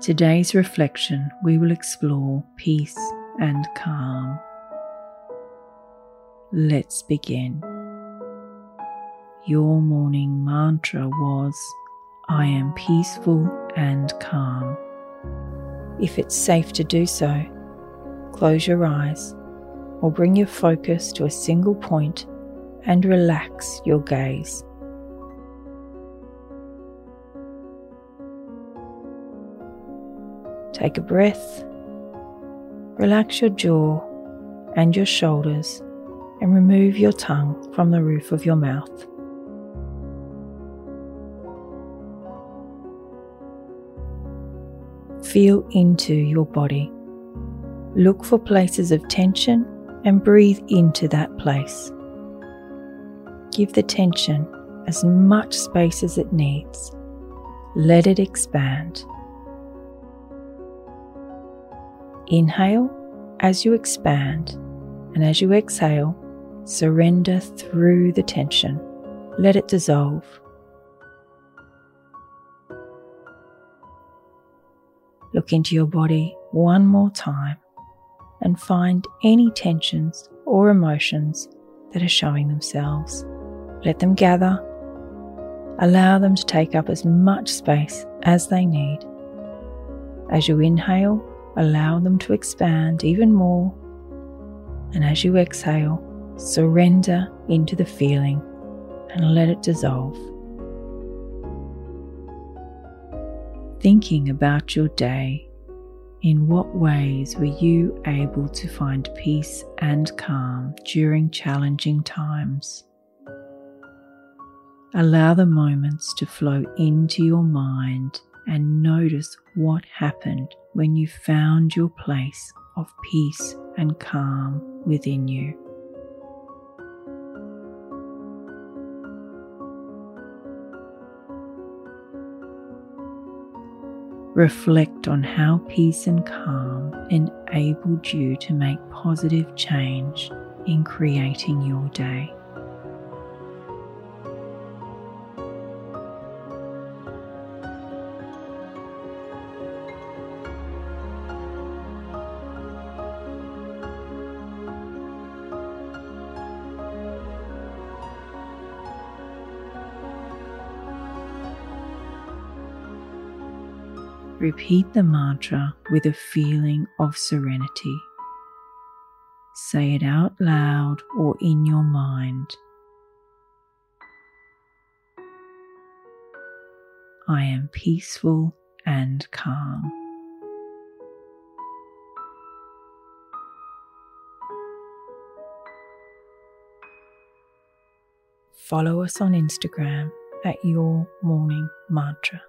Today's reflection, we will explore peace and calm. Let's begin. Your morning mantra was I am peaceful and calm. If it's safe to do so, close your eyes or bring your focus to a single point and relax your gaze. Take a breath, relax your jaw and your shoulders, and remove your tongue from the roof of your mouth. Feel into your body. Look for places of tension and breathe into that place. Give the tension as much space as it needs. Let it expand. Inhale as you expand, and as you exhale, surrender through the tension. Let it dissolve. Look into your body one more time and find any tensions or emotions that are showing themselves. Let them gather. Allow them to take up as much space as they need. As you inhale, allow them to expand even more. And as you exhale, surrender into the feeling and let it dissolve. Thinking about your day, in what ways were you able to find peace and calm during challenging times? Allow the moments to flow into your mind and notice what happened when you found your place of peace and calm within you. Reflect on how peace and calm enabled you to make positive change in creating your day. Repeat the mantra with a feeling of serenity. Say it out loud or in your mind. I am peaceful and calm. Follow us on Instagram at Your Morning Mantra.